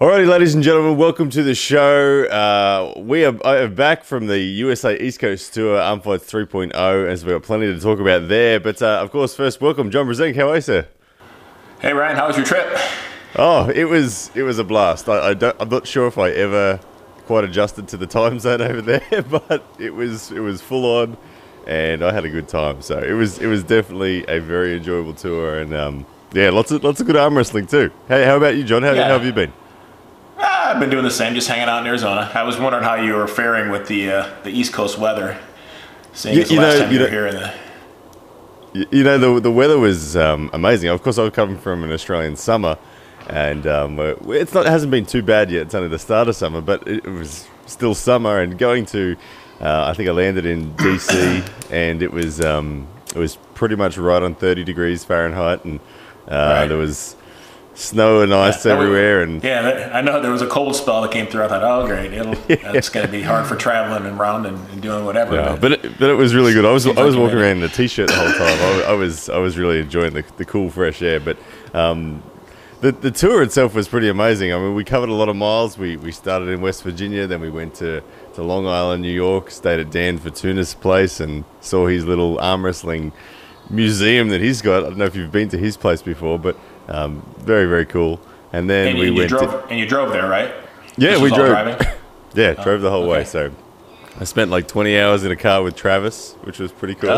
Alrighty, ladies and gentlemen, welcome to the show. Uh, we are, are back from the USA East Coast Tour Arm Fights Unleashed 3.0, as we've got plenty to talk about there. But uh, of course, first, welcome, John Brzenk. How are you, sir? Hey, Ryan, how was your trip? Oh, it was it was a blast. I, I don't, I'm not sure if I ever quite adjusted to the time zone over there, but it was it was full on, and I had a good time. So it was it was definitely a very enjoyable tour, and um, yeah, lots of lots of good arm wrestling too. Hey, how about you, John? How, Yeah. how have you been? Ah, I've been doing the same, just hanging out in Arizona. I was wondering how you were faring with the uh, the East Coast weather. Seeing You- as the you last know- time you you were here in the You know, the the weather was um, amazing. Of course, I was coming from an Australian summer, and um, it's not it hasn't been too bad yet. It's only the start of summer, but it was still summer. And going to, uh, I think I landed in DC, and it was um, it was pretty much right on 30 degrees Fahrenheit, and uh, Right. there was snow and ice was- everywhere, and yeah, that- I know there was a cold spell that came through. I thought, oh great, it'll it's going to be hard for traveling and around and, and doing whatever. Yeah, but it, but it was really good. I was I was walking around in a t-shirt the whole time. I, I was I was really enjoying the, the cool fresh air. But um, the the tour itself was pretty amazing. I mean, we covered a lot of miles. We we started in West Virginia, then we went to, to Long Island, New York. Stayed at Dan Fortuna's place and saw his little arm wrestling museum that he's got. I don't know if you've been to his place before, but um, very very cool. And then and we you, went. drove to, and you drove there, right? yeah, we drove. Yeah, drove the whole way. So I spent like 20 hours in a car with Travis, which was pretty cool.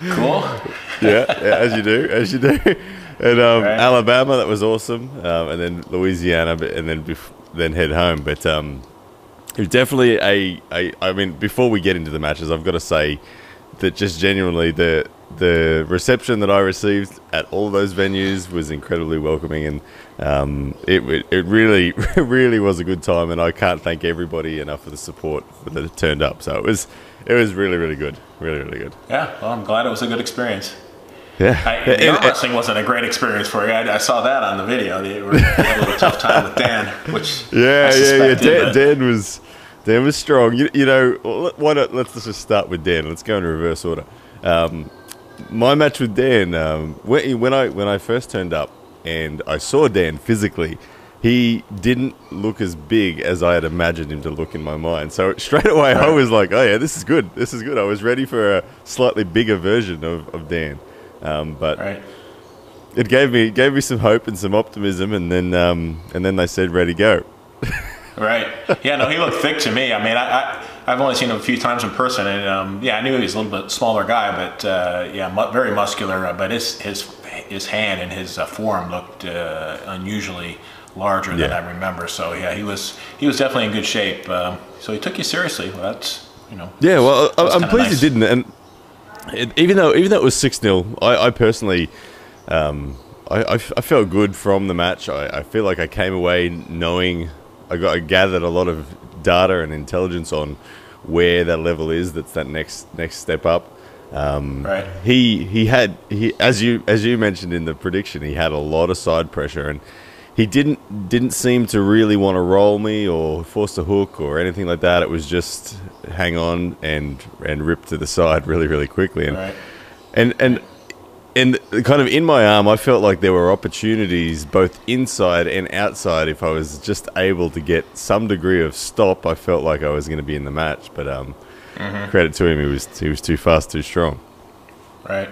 Cool. yeah, yeah, as you do, as you do. And um, Right. Alabama, that was awesome. Um, and then Louisiana, and then bef- then head home. But um, it was definitely a, a. I mean, before we get into the matches, I've got to say that just genuinely the the reception that I received at all those venues was incredibly welcoming, and um, it it it really really was a good time. And I can't thank everybody enough for the support that turned up. So it was it was really really good, really really good. Yeah. Well, I'm glad it was a good experience. Yeah, I, the wrestling wasn't a great experience for you. I, I saw that on the video. You were had a little tough time with Dan, which Yeah, yeah, yeah. Dan, Dan was Dan was strong. You, you know, why not? Let's just start with Dan. Let's go in reverse order. Um, my match with Dan, um, when, when I when I first turned up and I saw Dan physically, he didn't look as big as I had imagined him to look in my mind. So straight away, I was like, "Oh yeah, this is good. This is good." I was ready for a slightly bigger version of, of Dan, um, but Right. it gave me gave me some hope and some optimism, and then um, and then they said, "Ready, go." Right. Yeah. No, he looked thick to me. I mean, I, I I've only seen him a few times in person, and um, yeah, I knew he was a little bit smaller guy, but uh, yeah, mu- very muscular. Uh, but his his his hand and his uh, forearm looked uh, unusually larger than I remember. So yeah, he was he was definitely in good shape. Um, so he took you seriously. Well, that's you know. Yeah, well, I, I'm pleased nice. he didn't. And it, even though even though it was six 0 I, I personally, um, I, I felt good from the match. I, I feel like I came away knowing I got I gathered a lot of data and intelligence on where that level is. That's that next next step up. Um, Right. He he had he as you as you mentioned in the prediction, he had a lot of side pressure and. He didn't didn't seem to really want to roll me or force a hook or anything like that. It was just hang on and and rip to the side really really quickly and Right. and and and kind of in my arm, I felt like there were opportunities both inside and outside. If I was just able to get some degree of stop, I felt like I was going to be in the match. But um, credit to him, he was he was too fast, too strong. Right.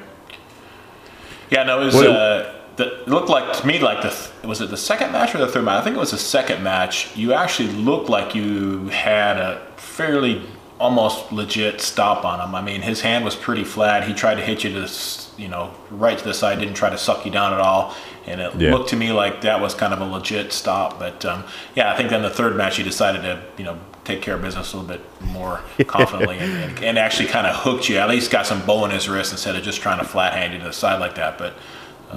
Yeah, no, it was. What- uh, the, it looked like to me like the was it the second match or the third match? I think it was the second match. You actually looked like you had a fairly almost legit stop on him. I mean, his hand was pretty flat. He tried to hit you to you know right to the side, didn't try to suck you down at all, and it Yeah. looked to me like that was kind of a legit stop. But um, yeah, I think then the third match he decided to you know take care of business a little bit more confidently and, and, and actually kind of hooked you. At least got some bow in his wrist instead of just trying to flat hand you to the side like that. But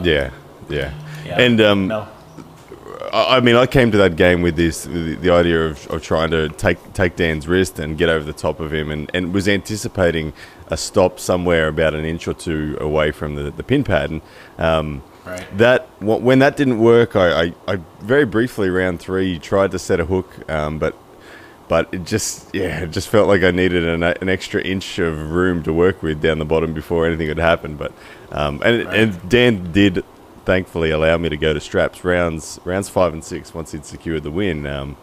Yeah, yeah. yeah, And um, no, I mean, I came to that game with this the, the idea of, of trying to take take Dan's wrist and get over the top of him, and, and was anticipating a stop somewhere about an inch or two away from the, the pin pad. And um, Right. that when that didn't work, I, I, I very briefly round three tried to set a hook, um, but but it just yeah, it just felt like I needed an, an extra inch of room to work with down the bottom before anything could happen. But um, and Right. and Dan did thankfully allow me to go to straps rounds rounds five and six once he'd secured the win. Um,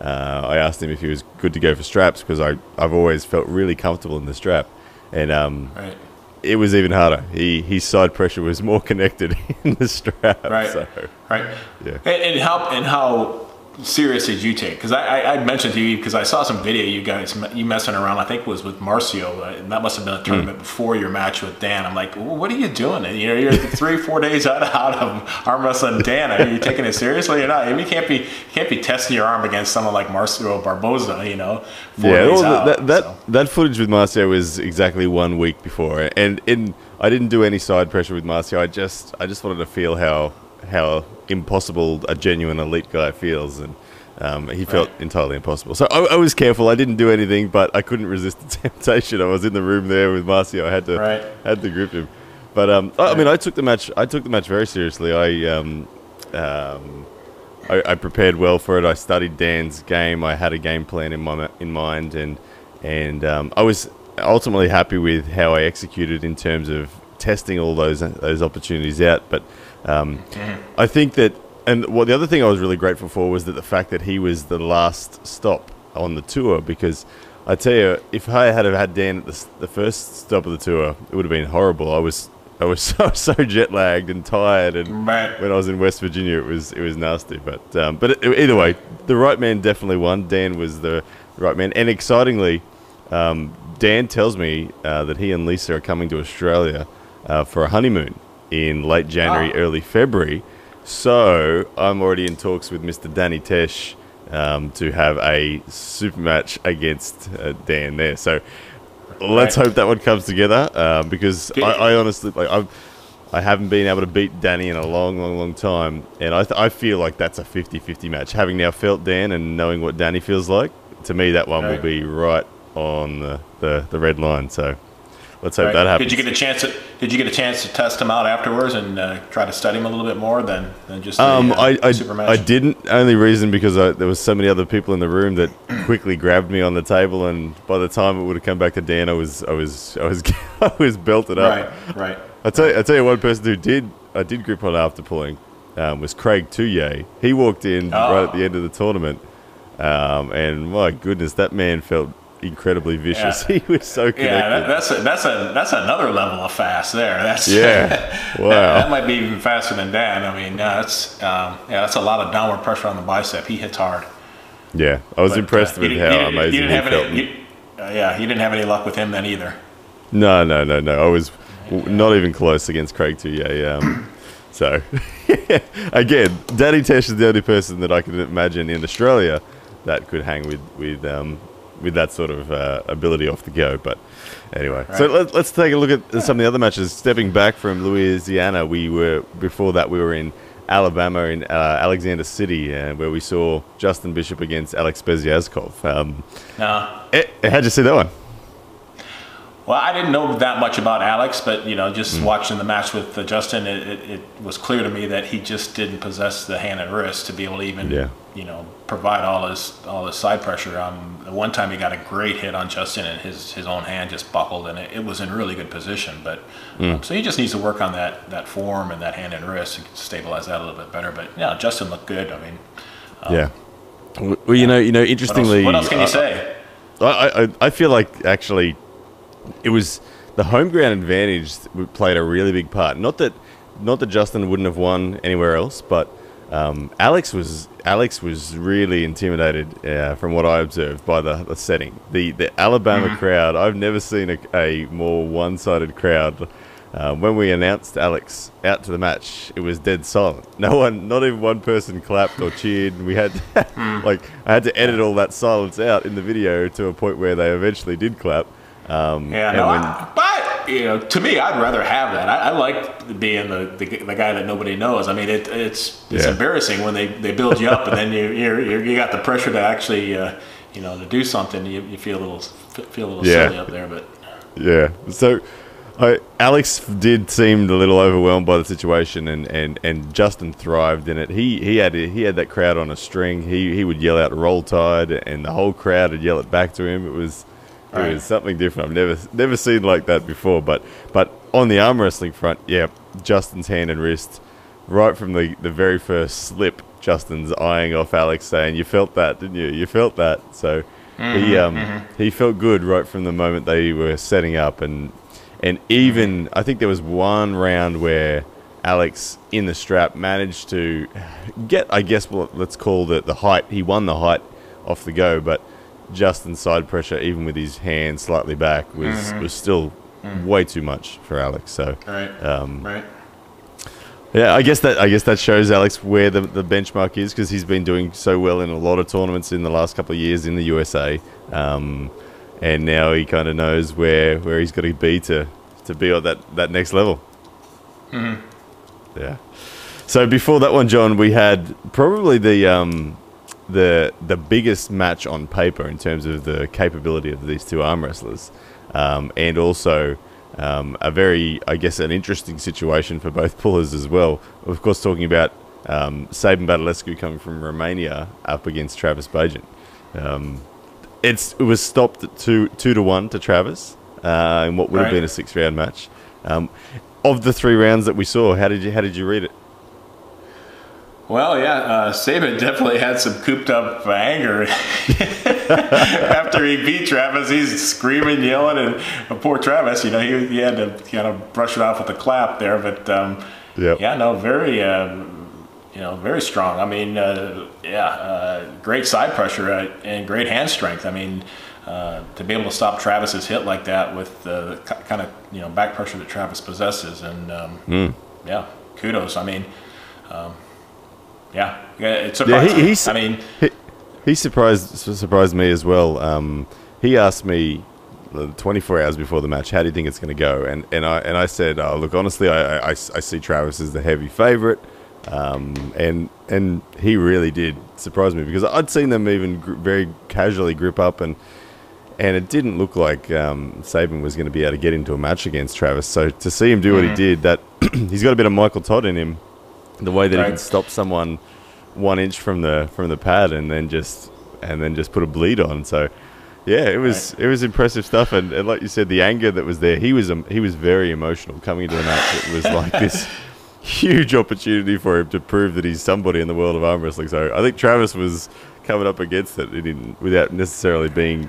uh, I asked him if he was good to go for straps because I I've always felt really comfortable in the strap, and um, Right. it was even harder. He his side pressure was more connected in the strap. Right. So, Right. Yeah. And, and how and how serious did you take? Because I, I I mentioned to you because I saw some video you guys you messing around. I think it was with Marcio, uh, and that must have been a tournament Hmm. before your match with Dan. I'm like, well, what are you doing? And, you know, you're three four days out, out of arm wrestling Dan. Are you taking it seriously or not? I mean, you can't be you can't be testing your arm against someone like Marcio Barboza. You know, yeah, well, out. that that, so. that footage with Marcio was exactly one week before, and in I didn't do any side pressure with Marcio. I just I just wanted to feel how how impossible a genuine elite guy feels, and um, he felt Right. entirely impossible. So I, I was careful. I didn't do anything, but I couldn't resist the temptation. I was in the room there with Marcio. I had to Right. had to grip him. But um, I, I mean, I took the match. I took the match very seriously. I um, um, I, I prepared well for it. I studied Dan's game. I had a game plan in my in mind, and and um, I was ultimately happy with how I executed in terms of testing all those those opportunities out. But um, I think that, and what the other thing I was really grateful for was that the fact that he was the last stop on the tour because. I tell you, if I had have had Dan at the, the first stop of the tour, it would have been horrible. I was I was so so jet lagged and tired, and when I was in West Virginia, it was it was nasty. But um, but it, either way, the right man definitely won. Dan was the right man, and excitingly, um, Dan tells me uh, that he and Lisa are coming to Australia uh, for a honeymoon in late January, Ah. early February. So I'm already in talks with Mr. Danny Tesh um, to have a super match against uh, Dan there. So let's Right. hope that one comes together um, because I, I honestly like I've. I haven't been able to beat Danny in a long, long, long time, and I, th- I feel like that's a 50-50 match. Having now felt Dan and knowing what Danny feels like, to me that one will be right on the, the, the red line. So let's hope Right. that happens. Did you get a chance? To, did you get a chance to test him out afterwards and uh, try to study him a little bit more than, than just the Um, uh, I, I? I didn't. Only reason because I, there was so many other people in the room that quickly grabbed me on the table, and by the time it would have come back to Dan, I was I was I was I was belted up. Right, right. I tell you, I tell you, one person who did I did grip on after pulling um, was Craig Tullier. He walked in Oh. right at the end of the tournament, um, and my goodness, that man felt incredibly vicious. Yeah. He was so connected. Yeah, that, that's a, that's a that's another level of fast there. That's Yeah. that, Wow. that might be even faster than Dan. I mean, yeah, that's um, yeah, that's a lot of downward pressure on the bicep. He hits hard. yeah, I was But, impressed uh, with how you amazing didn't he have felt. any, you, uh, yeah, you didn't have any luck with him then either. No, no, no, no. I was not even close against Craig Tullier. Um, so, again, Danny Tesh is the only person that I can imagine in Australia that could hang with with um, with that sort of uh, ability off the go. But anyway, so Right. let, let's take a look at some of the other matches. Stepping back from Louisiana, we were before that we were in Alabama in uh, Alexander City, uh, where we saw Justin Bishop against Alex Beziazkov. Um, No, eh, how'd you see that one? Well, I didn't know that much about Alex, but you know, just watching the match with uh, Justin, it, it, it was clear to me that he just didn't possess the hand and wrist to be able to even, Yeah. You know, provide all his all his side pressure. Um, the one time he got a great hit on Justin, and his his own hand just buckled, and it, it was in really good position. But Hmm. um, so he just needs to work on that that form and that hand and wrist to stabilize that a little bit better. But yeah, Justin looked good. I mean, yeah. Well, you know, you know, what else, interestingly, what else can you uh, say? I, I, I feel like actually it was the home ground advantage played a really big part. Not that not that Justin wouldn't have won anywhere else, but um, Alex was Alex was really intimidated uh, from what I observed by the, the setting. The the Alabama crowd. I've never seen a, a more one sided crowd. Uh, when we announced Alex out to the match, it was dead silent. No one, not even one person clapped or cheered. And we had, like, I had to edit all that silence out in the video to a point where they eventually did clap. Um, Yeah, no, when- I, but you know, to me, I'd rather have that. I, I like being the, the the guy that nobody knows. I mean, it, it's it's Yeah. embarrassing when they, they build you up and then you you're, you're, you got the pressure to actually uh, you know to do something. You, you feel a little feel a little Yeah. silly up there, but Yeah. So, I, Alex did seem a little overwhelmed by the situation, and, and, and Justin thrived in it. He he had he had that crowd on a string. He he would yell out "Roll Tide," and the whole crowd would yell it back to him. It was it Right. was something different. I've never never seen like that before. But but on the arm wrestling front, yeah, Justin's hand and wrist right from the, the very first slip, Justin's eyeing off Alex, saying, "You felt that, didn't you? You felt that." So he mm-hmm, um, mm-hmm. he felt good right from the moment they were setting up, and and even mm-hmm. I think there was one round where Alex in the strap managed to get, I guess, what let's call it the height. He won the height off the go, but Justin's side pressure, even with his hand slightly back, was was still way too much for Alex. So Right. um, right. yeah, I guess that I guess that shows Alex where the, the benchmark is because he's been doing so well in a lot of tournaments in the last couple of years in the USA, um, and now he kind of knows where, where he's got to be to to be at that, that next level. Yeah. So before that one, John, we had probably the um, the the biggest match on paper in terms of the capability of these two arm wrestlers, um, and also um, a very, I guess, an interesting situation for both pullers as well. Of course, talking about um, Saban Badalescu coming from Romania up against Travis Bagent. Um, it's it was stopped at two two to one to Travis uh, in what would have been a six round match. Um, of the three rounds that we saw, how did you how did you read it? Well, yeah, uh, Saban definitely had some cooped up anger after he beat Travis. He's screaming, yelling, and poor Travis. You know, he, he had to kind of brush it off with a clap there. But um, Yep. yeah, no, very, uh, you know, very strong. I mean, uh, yeah, uh, great side pressure uh, and great hand strength. I mean. Uh, to be able to stop Travis's hit like that with the kind of you know back pressure that Travis possesses, and um, Hmm. yeah, kudos. I mean, um, yeah, yeah, it's Yeah, surprising. he, I mean, he, he surprised surprised me as well. Um, he asked me uh, 24 hours before the match, "How do you think it's going to go?" And and I and I said, oh, "Look, honestly, I, I, I see Travis as the heavy favorite." Um, and and he really did surprise me because I'd seen them even gr- very casually grip up and and it didn't look like um, Saban was going to be able to get into a match against Travis. So to see him do what he did, that he's got a bit of Michael Todd in him, the way that he Right. can stop someone one inch from the from the pad and then just and then just put a bleed on. So yeah, it was it was impressive stuff. And, and like you said, the anger that was there, he was um, he was very emotional coming into the match. It was like this huge opportunity for him to prove that he's somebody in the world of arm wrestling. So I think Travis was coming up against it he didn't, without necessarily being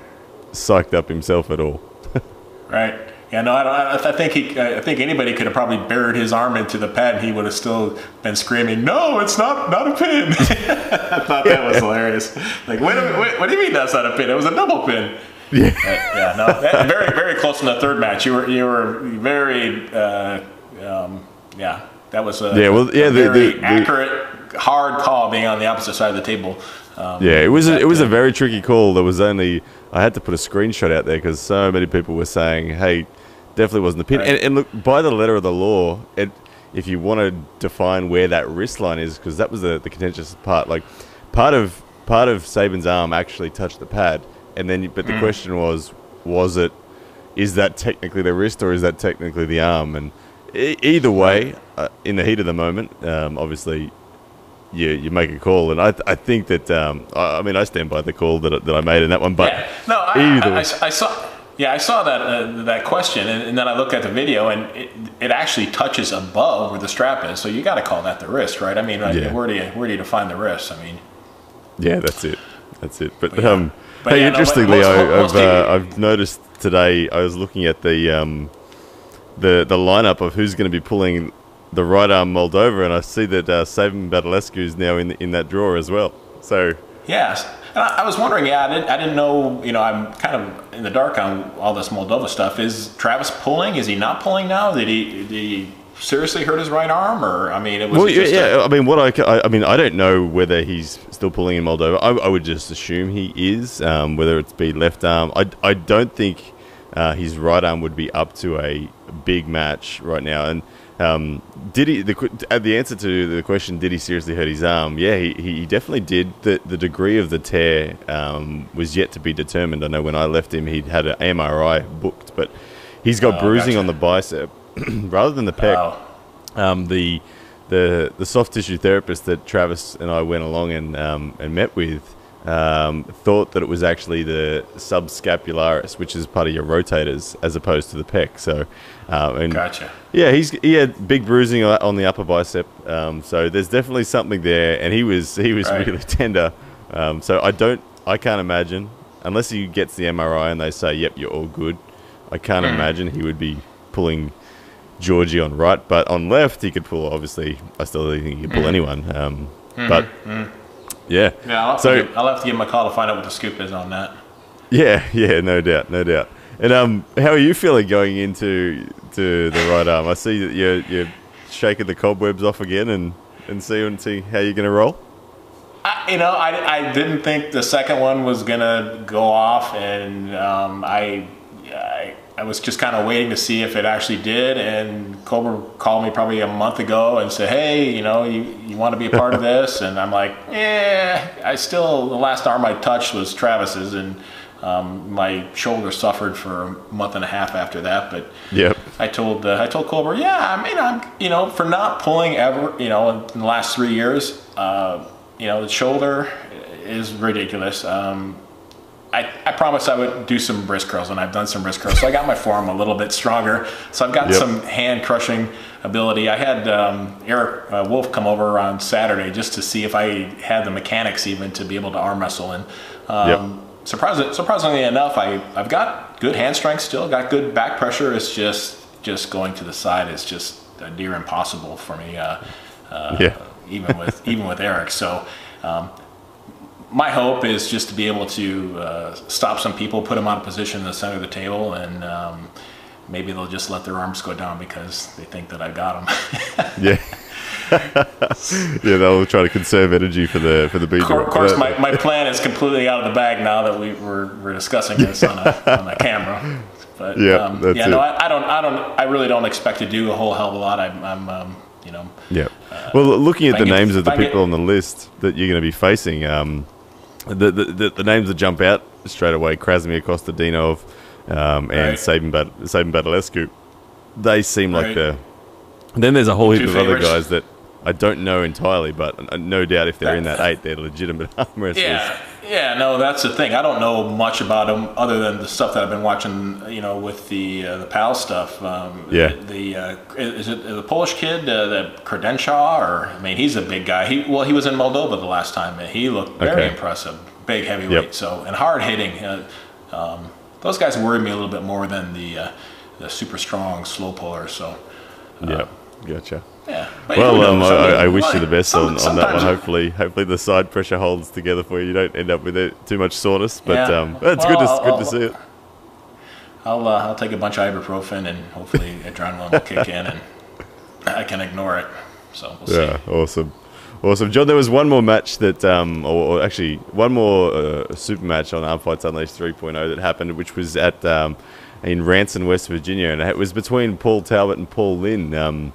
psyched up himself at all. right? Yeah, no, I, don't, I I think he, I think anybody could have probably buried his arm into the pad, and he would have still been screaming, "No, it's not, not a pin." I thought that was hilarious. Like, wait wait, what do you mean that's not a pin? It was a double pin. Yeah. Yeah, no, that, very, very close in the third match. You were, you were very, uh, um, yeah, that was a, Yeah, well, yeah, the- very the- the- accurate, hard call being on the opposite side of the table. Um, Yeah, it was a, it was a uh, very tricky call. There was only I had to put a screenshot out there because so many people were saying, "Hey, definitely wasn't the pin." Right. And, and look, by the letter of the law, it, if you want to define where that wrist line is, because that was the, the contentious part. Like, part of part of Saban's arm actually touched the pad, and then but Mm. the question was, was it is that technically the wrist or is that technically the arm? And e- either way, uh, in the heat of the moment, um, obviously you you make a call, and I I think that um, I, I mean I stand by the call that I- that I made in that one, but Yeah. No, I, either I, way. I, I saw. Yeah, I saw that uh, that question, and, and then I looked at the video, and it, it actually touches above where the strap is. So you got to call that the wrist, right? I mean, like, Yeah. where do you where do you define the wrist? I mean, yeah, that's it, that's it. But, But yeah. um, But hey, yeah, no, interestingly, most- I, I've uh, I've noticed today I was looking at the um, the the lineup of who's going to be pulling the right arm Moldova, and I see that uh, Saban Badalescu is now in in that draw as well. So yes. And I, I was wondering. Yeah, I didn't, I didn't know. You know, I'm kind of in the dark on all this Moldova stuff. Is Travis pulling? Is he not pulling now? Did he did he seriously hurt his right arm, or I mean, it was Well, yeah, just yeah. I mean, what I, I mean, I don't know whether he's still pulling in Moldova. I, I would just assume he is. Um, whether it's be left arm, I, I don't think uh, his right arm would be up to a big match right now. And um, did he? The, uh, the answer to the question, did he seriously hurt his arm? Yeah, he, he definitely did. The the degree of the tear um, was yet to be determined. I know when I left him, he'd had an MRI booked, but he's got Oh, bruising gotcha. on the bicep rather than the pec oh, um, the the the soft tissue therapist that Travis and I went along and um, and met with um, thought that it was actually the subscapularis, which is part of your rotators, as opposed to the pec. So, uh, and Gotcha. yeah, he's he had big bruising on the upper bicep. Um, so there's definitely something there, and he was he was Right. really tender. Um, so I don't I can't imagine unless he gets the MRI and they say, "Yep, you're all good." I can't Hmm. imagine he would be pulling Georgie on right, but on left he could pull. Obviously, I still don't think he could pull anyone. Um, But yeah, Yeah, I'll have, So- to give, I'll have to give him a call to find out what the scoop is on that. Yeah, yeah, no doubt, no doubt. And um, how are you feeling going into to the right arm? I see that you're you're shaking the cobwebs off again, and and see and see how you're going to roll. I, you know, I, I didn't think the second one was gonna go off, and um, I, I I was just kind of waiting to see if it actually did. And Cobra called me probably a month ago and said, "Hey, you know, you, you want to be a part of this?" And I'm like, "Yeah." I still the last arm I touched was Travis's, and um, my shoulder suffered for a month and a half after that. But Yep. I told uh, I told Colbert, yeah, I mean, I'm you know for not pulling ever, you know, in the last three years, uh, you know, the shoulder is ridiculous. Um, I, I promised I would do some wrist curls, and I've done some wrist curls, so I got my forearm a little bit stronger. So I've got Yep. some hand crushing ability. I had um, Eric uh, Wolf come over on Saturday just to see if I had the mechanics even to be able to arm wrestle, and um, surprising, surprisingly enough, I I've got good hand strength still, got good back pressure. It's just just going to the side is just a near impossible for me. Uh, uh, Yeah. even with even with Eric. So um, my hope is just to be able to uh, stop some people, put them out of position in the center of the table, and um, maybe they'll just let their arms go down because they think that I got them. Yeah. yeah, they'll try to conserve energy for the for the beat. of course, my, my plan is completely out of the bag now that we, we're, we're discussing this on a, on a camera. But Yeah, um, yeah, no. I, I don't, I don't, I really don't expect to do a whole hell of a lot. I'm, I'm um, you know, Yeah. Well, looking at the get- names of the I get- people on the list that you're going to be facing, um, the, the, the the names that jump out straight away: Krasimir Kostadinov um, and Right. Sabin Bat-. They seem like Right. the. Then there's a whole heap of other guys that I don't know entirely, but uh, no doubt if they're in that eight, they're legitimate arm wrestlers. Yeah, yeah, no, that's the thing. I don't know much about them other than the stuff that I've been watching. You know, with the uh, the PAL stuff. Um, Yeah. The uh, is it the Polish kid, uh, the Credenshaw, or I mean, he's a big guy. He well, he was in Moldova the last time, and he looked very Okay. impressive, big heavyweight. Yep. So and hard hitting. Uh, um, those guys worry me a little bit more than the uh, the super strong slow puller. So Yeah. Gotcha. yeah. Well, um. I, I wish you the best on, on that one. Hopefully, hopefully the side pressure holds together for you. You don't end up with it, too much soreness. But Yeah. um, it's good to Well, good I'll- to see it. I'll uh, I'll take a bunch of ibuprofen and hopefully adrenaline will kick in and I can ignore it. So we'll Yeah, see. awesome, awesome, John. There was one more match that, um, or, or actually one more uh, super match on Arm Fights Unleashed 3.0 that happened, which was at um, in Ranson, West Virginia, and it was between Paul Talbot and Paul Lynn. Um,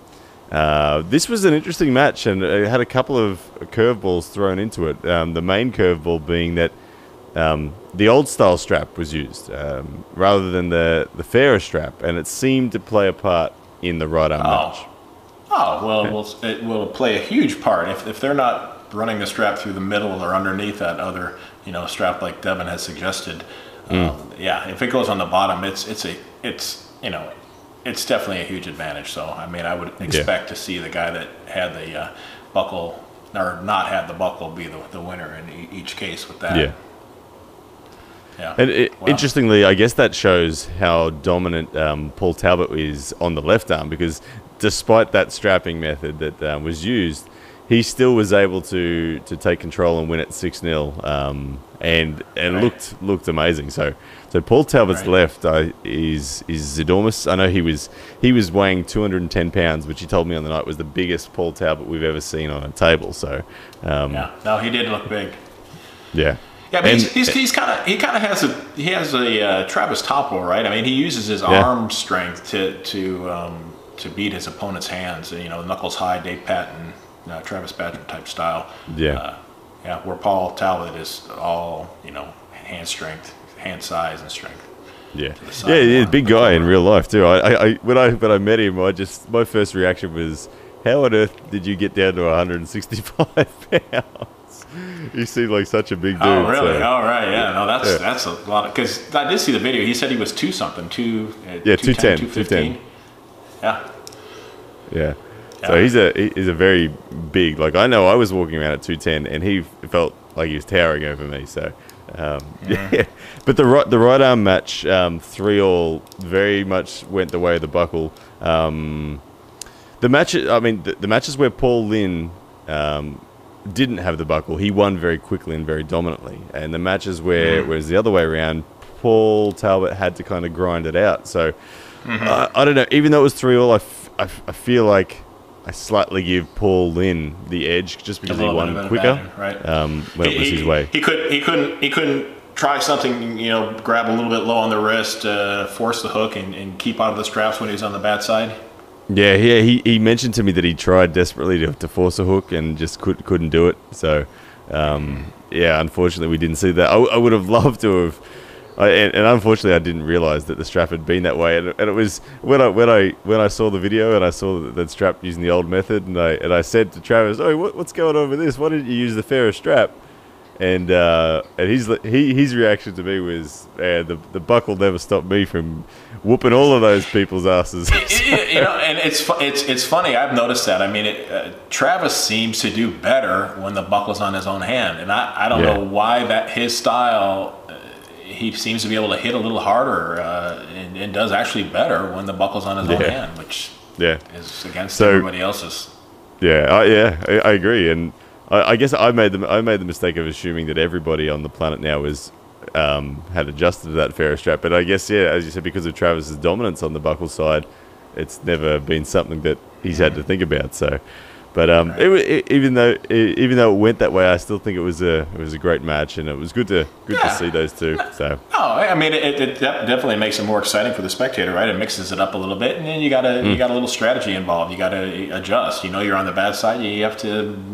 uh, this was an interesting match, and it had a couple of curveballs thrown into it. Um, the main curveball being that um, the old style strap was used um, rather than the the fairer strap, and it seemed to play a part in the right arm match. Oh. Oh well, it will, it will play a huge part if, if they're not running the strap through the middle or underneath that other you know strap like Devin has suggested. Um, yeah, if it goes on the bottom, it's it's a it's you know it's definitely a huge advantage. So I mean, I would expect to see the guy that had the uh, buckle or not had the buckle be the, the winner in e- each case with that. Yeah. Yeah. And it, Wow. interestingly, I guess that shows how dominant um, Paul Talbot is on the left arm because despite that strapping method that um, was used, he still was able to, to take control and win at 6 0 um, and and Right. looked looked amazing. So so Paul Talbot's Right. left uh, is is enormous. I know he was he was weighing 210 pounds, which he told me on the night was the biggest Paul Talbot we've ever seen on a table. So um, yeah. No, he did look big. yeah. Yeah, but And- he's, he's, he's kind of he kind of has a he has a uh, Travis Topol, right? I mean, he uses his Yeah. arm strength to to um, to beat his opponent's hands. You know, knuckles high, Dave Patton, uh, Travis Bagent type style. Yeah. uh, yeah. Where Paul Talbot is all you know hand strength, hand size, and strength. Yeah, yeah, yeah, big guy in real life too. I, I, when I when I met him, I just my first reaction was, "How on earth did you get down to 165 pounds?" he seemed like such a big dude. Oh, really? so- oh, right. Yeah. No, that's Yeah. that's a lot. Because I did see the video. He said he was two something, two. Uh, Yeah, 210, 210, 215. Yeah. Yeah. So he's a he's a very big like I know I was walking around at two ten and he felt like he was towering over me. So um, yeah, but the right the right arm match um, three all very much went the way of the buckle. Um, the match I mean the, the matches where Paul Lynn um, didn't have the buckle he won very quickly and very dominantly and the matches where it was the other way around Paul Talbot had to kind of grind it out. So uh, I don't know. Even though it was three all, I, f- I, f- I feel like I slightly give Paul Lynn the edge just because he won quicker right. um, when it was he, his way. He could he couldn't he couldn't try something you know grab a little bit low on the wrist, uh, force the hook, and, and keep out of the straps when he was on the bad side. Yeah, yeah. He, he mentioned to me that he tried desperately to, to force a hook and just could, couldn't do it. So, um, yeah, unfortunately, we didn't see that. I would have loved to have. I, and, and unfortunately, I didn't realize that the strap had been that way. And, and it was when I when I when I saw the video and I saw that, that strap using the old method, and I and I said to Travis, "Oh, what, what's going on with this? Why didn't you use the fairer strap?" And uh, and his he his reaction to me was, "Man, the the buckle never stopped me from whooping all of those people's asses." you you know, and it's it's it's funny. I've noticed that. I mean, it, uh, Travis seems to do better when the buckle's on his own hand, and I, I don't Yeah. know why that his style. He seems to be able to hit a little harder uh, and, and does actually better when the buckle's on his own hand, which yeah. is against So- everybody else's. Yeah, I, yeah, I, I agree, and I, I guess I made the I made the mistake of assuming that everybody on the planet now is um, had adjusted to that fairer strap. But I guess yeah, as you said, because of Travis's dominance on the buckle side, it's never been something that he's had to think about. So, but um, it, it, even though it, even though it went that way, I still think it was a it was a great match, and it was good to good Yeah. to see those two. So Oh, I mean, it, it definitely makes it more exciting for the spectator, right? It mixes it up a little bit, and then you got to Hmm. you got a little strategy involved. You got to adjust. You know, you're on the bad side. You have to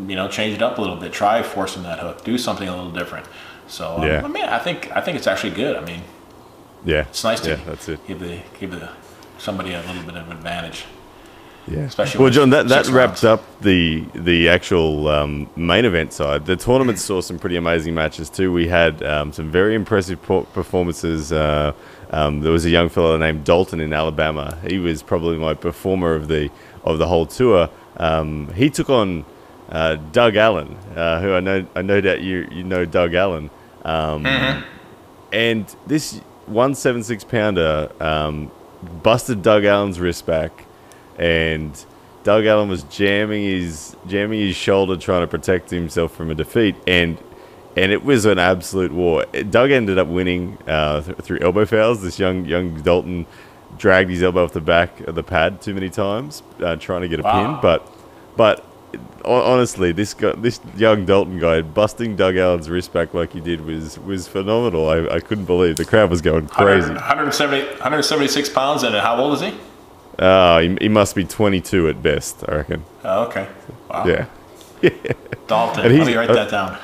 you know change it up a little bit. Try forcing that hook. Do something a little different. So um, Yeah. I mean, I think I think it's actually good. I mean, yeah, it's nice to yeah, that's it. give the give the somebody a little bit of advantage. Yeah. Well, John, that, that six wraps rounds. up the the actual um, main event side. The tournament saw some pretty amazing matches too. We had um, some very impressive performances. Uh, um, there was a young fellow named Dalton in Alabama. He was probably my performer of the of the whole tour. Um, he took on uh, Doug Allen, uh, who I know I know that you you know Doug Allen. Um, and this 176 pounder um, busted Doug Allen's wrist back, and Doug Allen was jamming his jamming his shoulder trying to protect himself from a defeat, and and it was an absolute war. Doug ended up winning uh, th- through elbow fouls. This young young Dalton dragged his elbow off the back of the pad too many times, uh, trying to get a Wow. pin, but but. Honestly, this guy, this young Dalton guy, busting Doug Allen's wrist back like he did was was phenomenal. I, I couldn't believe the crowd was going crazy. 170, 176 pounds, and how old is he? Oh, he, he must be 22 at best, I reckon. Oh, okay. Wow. Yeah, Dalton. And Let me write uh, that down.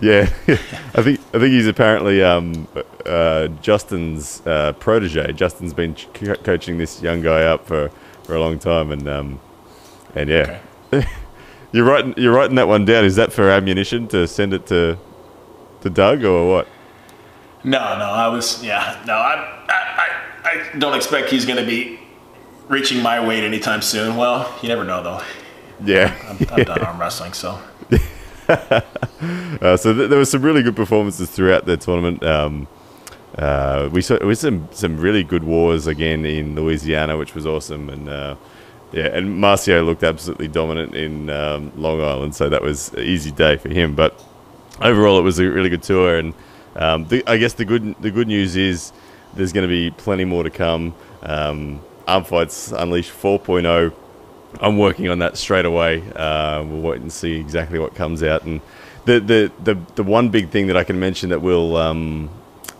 yeah. I think I think he's apparently um, uh, Justin's uh, protege. Justin's been ch- co- coaching this young guy up for, for a long time, and um, and yeah, you're writing you're writing that one down. Is that for ammunition to send it to to Doug or what? No, no, I was yeah. No, I I, I, I don't expect he's going to be reaching my weight anytime soon. Well, you never know though. Yeah. I'm, I'm done arm wrestling, so Uh, so th- there were some really good performances throughout the tournament. Um, uh, we saw with some some really good wars again in Louisiana, which was awesome, and uh, yeah, and Marcio looked absolutely dominant in um, Long Island, so that was an easy day for him. But overall, it was a really good tour, and um, the, I guess the good the good news is there's going to be plenty more to come. Um, Arm Fights Unleashed 4.0 I'm working on that straight away. Uh, we'll wait and see exactly what comes out. And the the, the, the one big thing that I can mention that will um,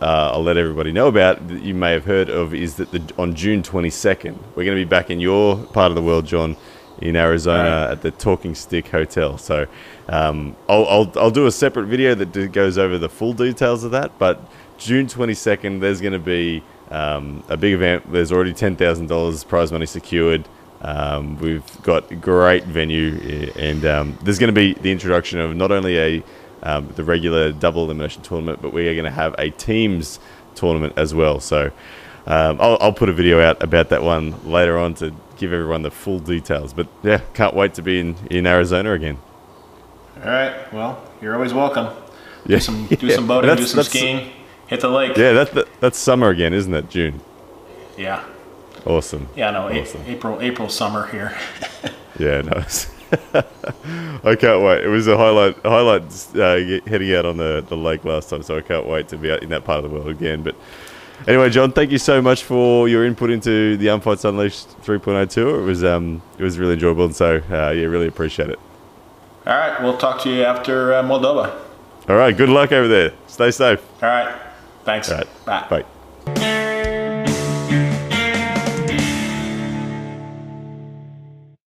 uh, I'll let everybody know about that you may have heard of is that the, on June 22nd we're going to be back in your part of the world, John, in Arizona Right. at the Talking Stick Hotel. So um, I'll, I'll I'll do a separate video that goes over the full details of that. But June 22nd, there's going to be um, a big event. There's already $10,000 prize money secured. Um, we've got a great venue, and um, there's going to be the introduction of not only a um, the regular double elimination tournament, but we are going to have a teams tournament as well. So um, I'll, I'll put a video out about that one later on to give everyone the full details. But yeah, can't wait to be in, in Arizona again. All right. Well, you're always welcome. Yeah, Do some do yeah. some boating, That's- do some skiing, hit the lake. Yeah, that, that, that's summer again, isn't it? June. Yeah. Awesome. Yeah. No. A- April. April summer here. Yeah, nice. I can't wait. It was a highlight, highlight uh, heading out on the, the lake last time, so I can't wait to be out in that part of the world again. But anyway, John, thank you so much for your input into the Arm Fights Unleashed 3.0 tour. It was um, it was really enjoyable, and so uh, yeah, really appreciate it. All right. We'll talk to you after uh, Moldova. All right, good luck over there. Stay safe. All right. Thanks. All right, Bye. bye.